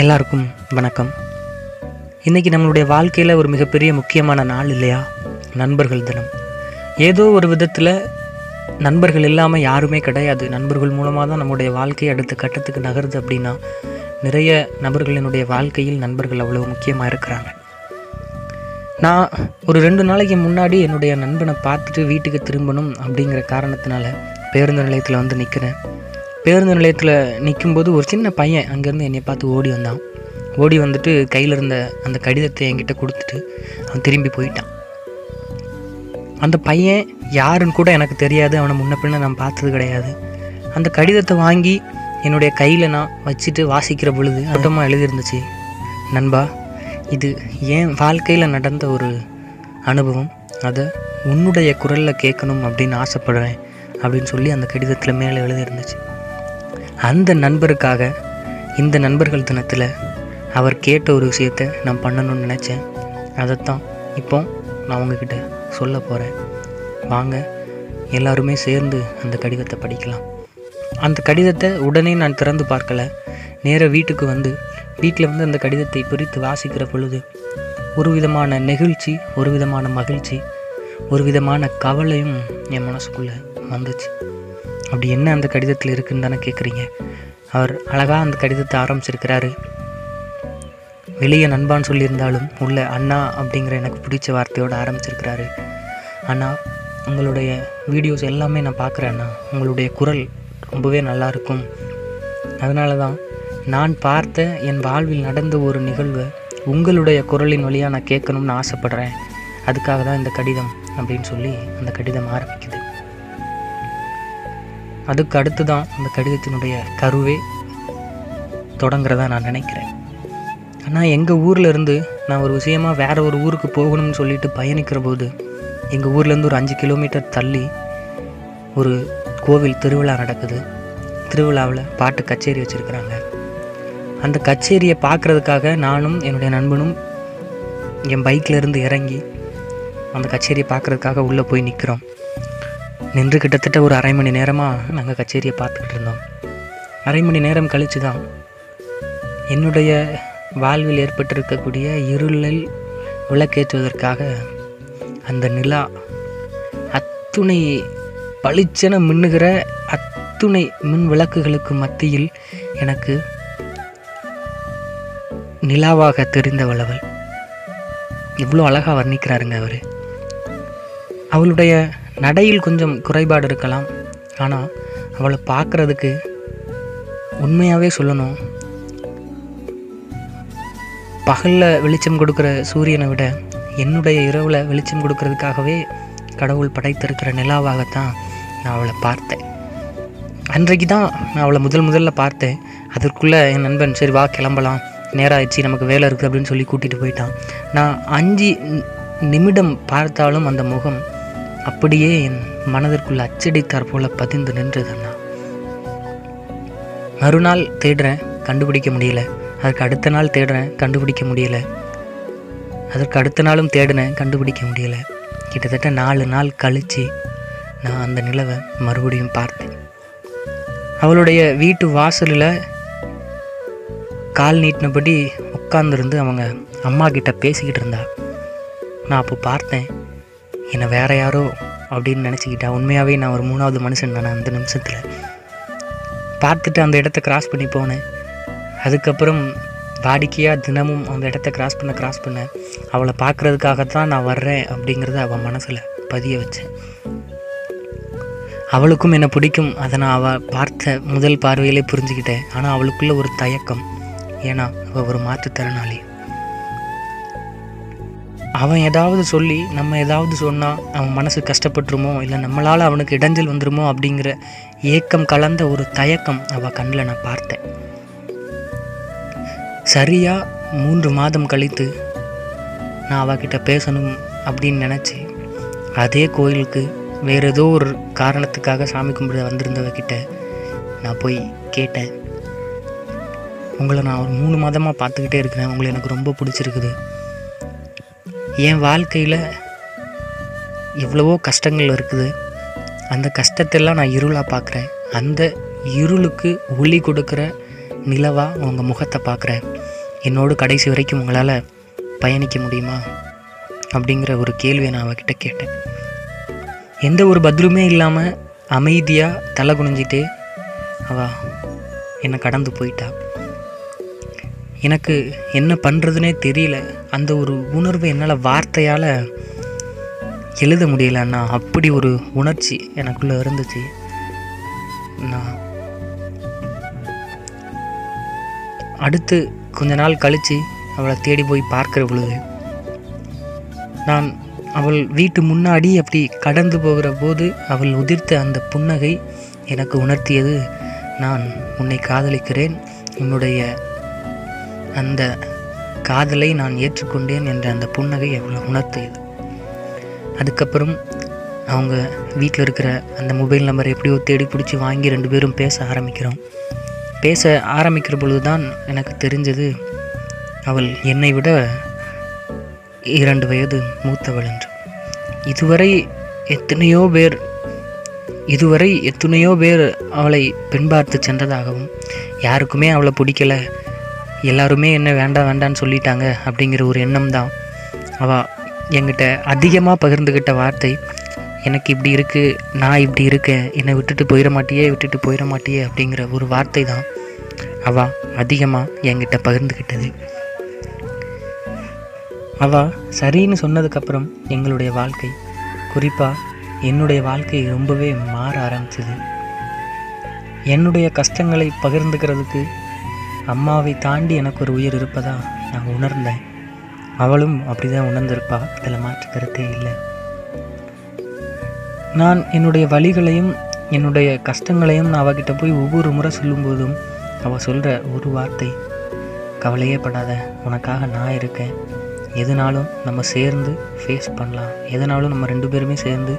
எல்லாருக்கும் வணக்கம். இன்றைக்கி நம்மளுடைய வாழ்க்கையில் ஒரு மிகப்பெரிய முக்கியமான நாள் இல்லையா? நண்பர்கள் தினம். ஏதோ ஒரு விதத்தில் நண்பர்கள் இல்லாமல் யாருமே கிடையாது. நண்பர்கள் மூலமாக தான் நம்முடைய வாழ்க்கை அடுத்த கட்டத்துக்கு நகருது அப்படின்னா நிறைய நபர்களினுடைய வாழ்க்கையில் நண்பர்கள் அவ்வளோ முக்கியமாக இருக்கிறாங்க. நான் ஒரு ரெண்டு நாளைக்கு முன்னாடி என்னுடைய நண்பனை பார்த்துட்டு வீட்டுக்கு திரும்பணும் அப்படிங்கிற காரணத்தினால பேருந்து நிலையத்தில் வந்து நிற்கிறேன் பேருந்து நிலையத்தில் நிற்கும்போது ஒரு சின்ன பையன் அங்கேருந்து என்னை பார்த்து ஓடி வந்தான். ஓடி வந்துட்டு கையில் இருந்த அந்த கடிதத்தை என்கிட்ட கொடுத்துட்டு அவன் திரும்பி போயிட்டான். அந்த பையன் யாருன்னு கூட எனக்கு தெரியாது. அவனை முன்ன பின்ன நான் பார்த்தது கிடையாது. அந்த கடிதத்தை வாங்கி என்னுடைய கையில் நான் வச்சுட்டு வாசிக்கிற பொழுது அட்டமாக எழுதியிருந்துச்சு. நண்பா இது என் வாழ்க்கையில் நடந்த ஒரு அனுபவம். அதை உன்னுடைய குரலில் கேட்கணும் அப்படின்னு ஆசைப்படுறேன். அப்படின்னு சொல்லி அந்த கடிதத்தில் மேலே எழுதியிருந்துச்சு. அந்த நண்பருக்காக இந்த நண்பர்கள் தினத்தில் அவர் கேட்ட ஒரு விஷயத்தை நான் பண்ணணும்னு நினச்சேன். அதைத்தான் இப்போ நான் உங்ககிட்ட சொல்ல போகிறேன் வாங்க எல்லாருமே சேர்ந்து அந்த கடிதத்தை படிக்கலாம். அந்த கடிதத்தை உடனே நான் திறந்து பார்க்கலை. நேராக வீட்டுக்கு வந்து வீட்டில் வந்து அந்த கடிதத்தை பிரித்து வாசிக்கிற பொழுது ஒரு விதமான நெகிழ்ச்சி ஒரு விதமான மகிழ்ச்சி ஒரு விதமான கவலையும் என் மனசுக்குள்ளே வந்துச்சு. அப்படி என்ன அந்த கடிதத்தில் இருக்குன்னு தானே கேட்குறீங்க அவர் அழகாக அந்த கடிதத்தை ஆரம்பிச்சிருக்கிறாரு. வெளியே நண்பான்னு சொல்லியிருந்தாலும் உள்ள அண்ணா அப்படிங்கிற எனக்கு பிடிச்ச வார்த்தையோடு ஆரம்பிச்சிருக்கிறாரு. அண்ணா உங்களுடைய வீடியோஸ் எல்லாமே நான் பார்க்குறேன் அண்ணா. உங்களுடைய குரல் ரொம்பவே நல்லா இருக்கும் அதனால தான் நான் பார்த்த என் வாழ்வில் நடந்த ஒரு நிகழ்வை உங்களுடைய குரலின் வழியாக நான் கேட்கணும்னு ஆசைப்படுறேன். அதுக்காக தான் இந்த கடிதம் அப்படின்னு சொல்லி அந்த கடிதம் ஆரம்பிக்குது. அதுக்கு அடுத்து தான் அந்த கடிதத்தினுடைய கருவே தொடங்குறதா நான் நினைக்கிறேன். ஆனால் எங்கள் ஊரில் இருந்து நான் ஒரு விஷயமாக வேற ஒரு ஊருக்கு போகணும்னு சொல்லிட்டு பயணிக்கிற போது எங்கள் ஊர்லேருந்து ஒரு அஞ்சு கிலோமீட்டர் தள்ளி ஒரு கோவில் திருவிழா நடக்குது. திருவிழாவில் பாட்டு கச்சேரி வச்சுருக்குறாங்க. அந்த கச்சேரியை பார்க்குறதுக்காக நானும் என்னுடைய நண்பனும் என் பைக்கில் இருந்து இறங்கி அந்த கச்சேரியை பார்க்குறதுக்காக உள்ளே போய் நிற்கிறோம் நின்று கிட்டத்தட்ட ஒரு அரை மணி நேரமாக நாங்கள் கச்சேரியை பார்த்துக்கிட்டு இருந்தோம். அரை மணி நேரம் கழித்து தான் என்னுடைய வாழ்வில் ஏற்பட்டிருக்கக்கூடிய இருளில் விளக்கேற்றுவதற்காக அந்த நிலா அத்துணை பளிச்சென மின்னுகிற அத்துணை மின் விளக்குகளுக்கு மத்தியில் எனக்கு நிலாவாக தெரிந்தவள் அவள் இவ்வளோ அழகாக வர்ணிக்கிறாருங்க அவர். அவளுடைய நடையில் கொஞ்சம் குறைபாடு இருக்கலாம். ஆனால் அவளை பார்க்குறதுக்கு உண்மையாகவே சொல்லணும். பகலில் வெளிச்சம் கொடுக்குற சூரியனை விட என்னுடைய இரவில் வெளிச்சம் கொடுக்கறதுக்காகவே கடவுள் படைத்திருக்கிற நிலாவாகத்தான் நான் அவளை பார்த்தேன். அன்றைக்கு தான் நான் அவளை முதல் முதல்ல பார்த்தேன். அதற்குள்ளே என் நண்பன் சரி வா கிளம்பலாம். நேரம் ஆயிடுச்சு நமக்கு வேலை இருக்குது அப்படின்னு சொல்லி கூட்டிகிட்டு போயிட்டான். நான் அஞ்சு நிமிடம் பார்த்தாலும் அந்த முகம் அப்படியே என் மனதிற்குள் அச்சடித்தார் போல பதிந்து நின்றது அண்ணா. மறுநாள் தேடுறேன் கண்டுபிடிக்க முடியல. அதுக்கு அடுத்த நாள் தேடுறேன் கண்டுபிடிக்க முடியல. அதற்கு அடுத்த நாளும் தேடினேன் கண்டுபிடிக்க முடியல. கிட்டத்தட்ட நாலு நாள் கழித்து நான் அந்த நிலவை மறுபடியும் பார்த்தேன். அவளுடைய வீட்டு வாசலில் கால் நீட்டினபடி உட்காந்துருந்து அவங்க அம்மா கிட்ட பேசிக்கிட்டு இருந்தா. நான் அப்போ பார்த்தேன் என்னை வேற யாரோ அப்படின்னு நினச்சிக்கிட்டா உண்மையாகவே நான் ஒரு மூணாவது மனுஷன் நான் அந்த நிமிஷத்தில். பார்த்துட்டு அந்த இடத்த கிராஸ் பண்ணி போனேன். அதுக்கப்புறம் வாடிக்கையாக தினமும் அந்த இடத்த கிராஸ் பண்ண கிராஸ் பண்ண அவளை பார்க்குறதுக்காகத்தான் நான் வர்றேன் அப்படிங்கிறத அவள் மனசில் பதிய வச்சேன். அவளுக்கும் என்னை பிடிக்கும். அதை நான் அவள் பார்த்த முதல் பார்வையிலே புரிஞ்சுக்கிட்டேன். ஆனால் அவளுக்குள்ளே ஒரு தயக்கம். ஏன்னா அவள் ஒரு மாற்றுத்திறனாளி. அவன் ஏதாவது சொல்லி நம்ம ஏதாவது சொன்னால் அவன் மனசு கஷ்டப்பட்டுருமோ இல்லை நம்மளால் அவனுக்கு இடைஞ்சல் வந்துருமோ அப்படிங்கிற ஏக்கம் கலந்த ஒரு தயக்கம் அவள் கண்ணில் நான் பார்த்தேன். சரியாக மூன்று மாதம் கழித்து நான் அவகிட்ட பேசணும் அப்படின்னு நினச்சி அதே கோயிலுக்கு வேறு ஏதோ ஒரு காரணத்துக்காக சாமி கும்பிட வந்திருந்தவகிட்ட நான் போய் கேட்டேன். உங்களை நான் ஒரு மூணு மாதமாக பார்த்துக்கிட்டே இருக்கிறேன். உங்களை எனக்கு ரொம்ப பிடிச்சிருக்குது. என் வாழ்க்கையில் எவ்வளவோ கஷ்டங்கள் இருக்குது. அந்த கஷ்டத்தெல்லாம் நான் இருளாக பார்க்குறேன் அந்த இருளுக்கு ஒளி கொடுக்குற நிலவாக உங்கள் முகத்தை பார்க்குறேன் என்னோடு கடைசி வரைக்கும் உங்களால் பயணிக்க முடியுமா? அப்படிங்கிற ஒரு கேள்வியை நான் அவகிட்ட கேட்டேன். எந்த ஒரு பதிலுமே இல்லாமல் அமைதியாக தலை குனிஞ்சிட்டே அவ என்னை கடந்து போயிட்டா. எனக்கு என்ன பண்ணுறதுனே தெரியல. அந்த ஒரு உணர்வு என்னால் வார்த்தையால் எழுத முடியலன்னா அண்ணா. அப்படி ஒரு உணர்ச்சி எனக்குள்ளே இருந்துச்சு. நான் அடுத்து கொஞ்ச நாள் கழித்து அவளை தேடி போய் பார்க்குற பொழுது நான் அவள் வீட்டு முன்னாடி அப்படி கடந்து போகிற போது அவள் உதிர்த்த அந்த புன்னகை எனக்கு உணர்த்தியது. நான் உன்னை காதலிக்கிறேன். உன்னுடைய அந்த காதலை நான் ஏற்றுக்கொண்டேன் என்ற அந்த புன்னகை அவளை உணர்த்தியது. அதுக்கப்புறம் அவங்க வீட்டில் இருக்கிற அந்த மொபைல் நம்பரை எப்படியோ தேடி பிடிச்சி வாங்கி ரெண்டு பேரும் பேச ஆரம்பிக்கிறோம். பேச ஆரம்பிக்கிற பொழுது தான் எனக்கு தெரிஞ்சது அவள் என்னை விட இரண்டு வயது மூத்தவள் என்று. இதுவரை எத்தனையோ பேர் இதுவரை எத்தனையோ பேர் அவளை பெண் பார்த்து சென்றதாகவும் யாருக்குமே அவளை பிடிக்கல எல்லாருமே என்ன வேண்டாம் வேண்டான்னு சொல்லிட்டாங்க அப்படிங்கிற ஒரு எண்ணம் தான் அவள் என்கிட்ட அதிகமாக பகிர்ந்துக்கிட்ட வார்த்தை எனக்கு இப்படி இருக்குது நான் இப்படி இருக்கேன் என்னை விட்டுட்டு போயிட மாட்டியே விட்டுட்டு போயிட மாட்டியே அப்படிங்கிற ஒரு வார்த்தை தான் அவள் அதிகமாக என்கிட்ட பகிர்ந்துக்கிட்டது அவள் சரின்னு சொன்னதுக்கப்புறம் எங்களுடைய வாழ்க்கை குறிப்பாக என்னுடைய வாழ்க்கை ரொம்பவே மாற ஆரம்பிச்சது. என்னுடைய கஷ்டங்களை பகிர்ந்துக்கிறதுக்கு அம்மாவை தாண்டி எனக்கு ஒரு உயிர் இருப்பதா நான் உணர்ந்தேன். அவளும் அப்படி தான் உணர்ந்திருப்பா. அதில் மாற்று கருத்தே இல்லை. நான் என்னுடைய வழிகளையும் என்னுடைய கஷ்டங்களையும் நான் அவகிட்ட போய் ஒவ்வொரு முறை சொல்லும்போதும் அவள் சொல்கிற ஒரு வார்த்தை கவலையே படாத உனக்காக நான் இருக்கேன். எதுனாலும் நம்ம சேர்ந்து ஃபேஸ் பண்ணலாம். எதுனாலும் நம்ம ரெண்டு பேருமே சேர்ந்து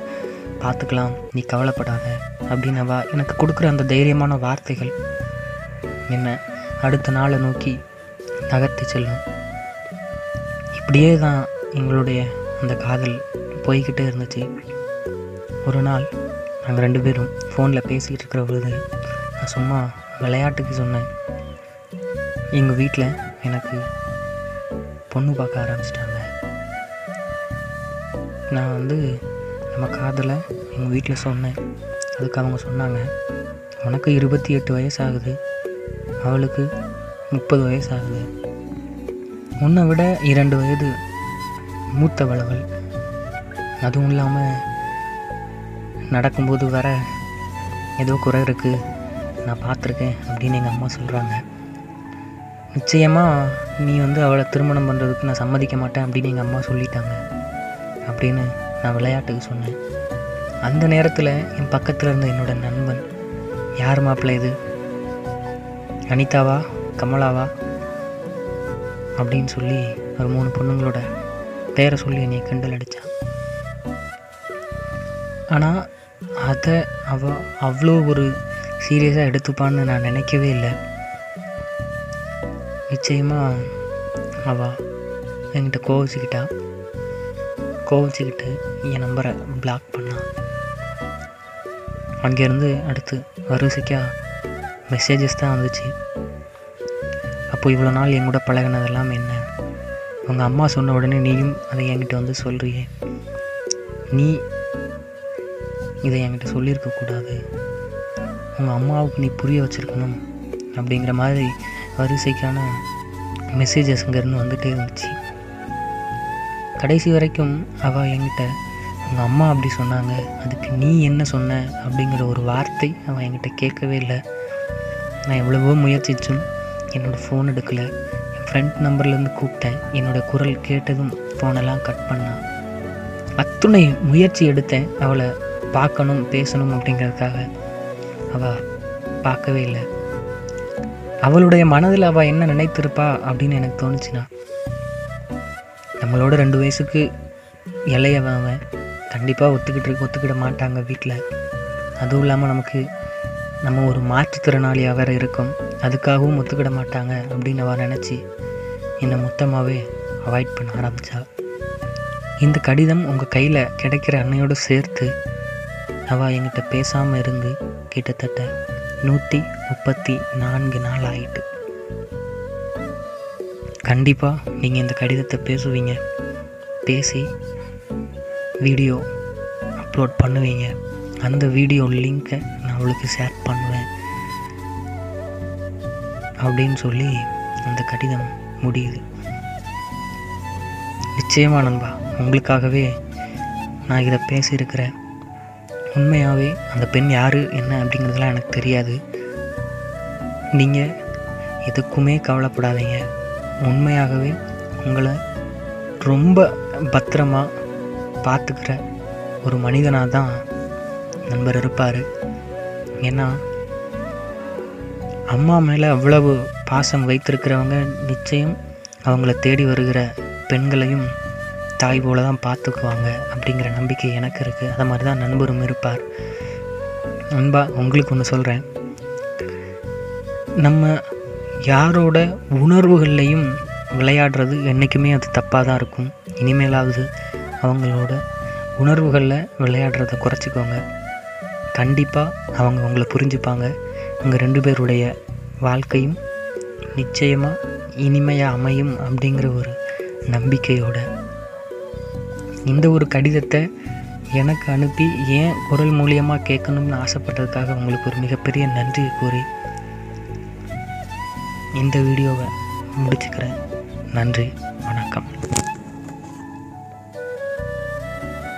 பார்த்துக்கலாம். நீ கவலைப்படாத அப்படின்னு எனக்கு கொடுக்குற அந்த தைரியமான வார்த்தைகள். என்ன? அடுத்த நாளை நோக்கி நகர்த்தி செல்லும். இப்படியே தான் எங்களுடைய அந்த காதல் போய்கிட்டே இருந்துச்சு. ஒரு நாள் நாங்கள் ரெண்டு பேரும் ஃபோனில் பேசிகிட்டு இருக்கிற பொழுது நான் சும்மா விளையாட்டுக்கு சொன்னேன். எங்கள் வீட்டில் எனக்கு பொண்ணு பார்க்க ஆரம்பிச்சிட்டாங்க. நான் வந்து நம்ம காதலை எங்கள் வீட்டில் சொன்னேன். அதுக்கு அவங்க சொன்னாங்க உனக்கு இருபத்தி எட்டு வயசாகுது அவளுக்கு முப்பது வயசு ஆகுது உன்னை விட இரண்டு வயது மூத்தவள் அவள் அதுவும் இல்லாமல் நடக்கும்போது வர ஏதோ குறை இருக்குது நான் பார்த்துருக்கேன் அப்படின்னு எங்கள் அம்மா சொல்கிறாங்க நிச்சயமாக நீ வந்து அவளை திருமணம் பண்ணுறதுக்கு நான் சம்மதிக்க மாட்டேன் அப்படின்னு எங்கள் அம்மா சொல்லிட்டாங்க. அப்படின்னு நான் விளையாட்டுக்கு சொன்னேன். அந்த நேரத்தில் என் பக்கத்தில் இருந்த என்னோட நண்பன் யார் மாப்பிள்ளை இது? அனிதாவா கமலாவா அப்படின்னு சொல்லி ஒரு மூணு பொண்ணுங்களோட பேரை சொல்லி என்னை கிண்டல் அடித்தான் ஆனால் அதை அவ அவ்வளோ ஒரு சீரியஸாக எடுத்துப்பான்னு நான் நினைக்கவே இல்லை. நிச்சயமாக அவள் என்கிட்ட கோவிச்சுக்கிட்டா. கோவிச்சுக்கிட்டு என் நம்பரை பிளாக் பண்ணான் அங்கேருந்து அடுத்து வரிசைக்காக மெசேஜஸ் தான் வந்துச்சு. அப்போ இவ்வளோ நாள் என் கூட பழகினதெல்லாம் என்ன? உங்கள் அம்மா சொன்ன உடனே நீயும் அதை என்கிட்ட வந்து சொல்கிறியே நீ இதை என்கிட்ட சொல்லியிருக்கக்கூடாது உங்கள் அம்மாவுக்கு நீ புரிய வச்சுருக்கணும் அப்படிங்கிற மாதிரி வரிசைக்கான மெசேஜஸ் இங்கேருந்து வந்துகிட்டே இருந்துச்சு. கடைசி வரைக்கும் அவள் என்கிட்ட உங்கள் அம்மா அப்படி சொன்னாங்க அதுக்கு நீ என்ன சொன்ன? அப்படிங்கிற ஒரு வார்த்தை அவன் என்கிட்ட கேட்கவே இல்லை. நான் எவ்வளவோ முயற்சிச்சும் என்னோடய ஃபோன் எடுக்கலை. என் ஃப்ரெண்ட் நம்பர்லேருந்து கூப்பிட்டேன். என்னோடய குரல் கேட்டதும் ஃபோனெல்லாம் கட் பண்ணான் அத்துணை முயற்சி எடுத்தேன். அவளை பார்க்கணும் பேசணும் அப்படிங்கிறதுக்காக. அவள் பார்க்கவே இல்லை. அவளுடைய மனதில் அவள் என்ன நினைத்திருப்பா அப்படின்னு எனக்கு தோணுச்சுன்னா நம்மளோட ரெண்டு வயசுக்கு இலையவன் அவன் கண்டிப்பாக ஒத்துக்கிட்டு ஒத்துக்கிட மாட்டாங்க வீட்டில் அதுவும் இல்லாமல் நமக்கு நம்ம ஒரு மாற்றுத்திறனாளியாக வேறு இருக்கும். அதுக்காகவும் ஒத்துக்கிட மாட்டாங்க அப்படின்னு அவள் நினச்சி என்னை மொத்தமாகவே அவாய்ட் பண்ண ஆரம்பித்தா இந்த கடிதம் உங்கள் கையில் கிடைக்கிற அன்னையோடு சேர்த்து அவள் என்கிட்ட பேசாமல் இருந்து கிட்டத்தட்ட நூற்றி முப்பத்தி நான்கு நாள் ஆயிட்டு. கண்டிப்பாக நீங்கள் இந்த கடிதத்தை பேசுவீங்க. பேசி வீடியோ அப்லோட் பண்ணுவீங்க. அந்த வீடியோ லிங்க்கை அவளுக்கு ஷேர் பண்ணுவேன். அப்படின்னு சொல்லி அந்த கடிதம் முடியுது. நிச்சயமா நண்பா உங்களுக்காகவே நான் இதை பேசியிருக்கிறேன். உண்மையாகவே அந்த பெண் யார் என்ன அப்படிங்கிறதுலாம் எனக்கு தெரியாது. நீங்கள் எதுக்குமே கவலைப்படாதீங்க. உண்மையாகவே உங்களை ரொம்ப பத்திரமா பார்த்துக்கிற ஒரு மனிதனாக தான் நண்பர் இருப்பார். ஏன்னா அம்மா மேலே அவ்வளவு பாசம் வைத்திருக்கிறவங்க நிச்சயம் அவங்கள தேடி வருகிற பெண்களையும் தாய் போல தான் பார்த்துக்குவாங்க அப்படிங்கிற நம்பிக்கை எனக்கு இருக்குது அது மாதிரி தான் நண்பரும் இருப்பார். அன்பா உங்களுக்கு ஒன்று சொல்கிறேன் நம்ம யாரோட உணர்வுகள்லையும் விளையாடுறது என்றைக்குமே அது தப்பாக தான் இருக்கும். இனிமேலாவது அவங்களோட உணர்வுகளில் விளையாடுறத குறைச்சிக்கோங்க. கண்டிப்பாக அவங்க உங்களை புரிஞ்சுப்பாங்க. உங்கள் ரெண்டு பேருடைய வாழ்க்கையும் நிச்சயமாக இனிமையாக அமையும் அப்படிங்கிற ஒரு நம்பிக்கையோட இந்த ஒரு கடிதத்தை எனக்கு அனுப்பி ஏன் குரல் மூலியமாக கேட்கணும்னு ஆசைப்பட்டதுக்காக உங்களுக்கு ஒரு மிகப்பெரிய நன்றியை கூறி இந்த வீடியோவை முடிச்சுக்கிறேன். நன்றி.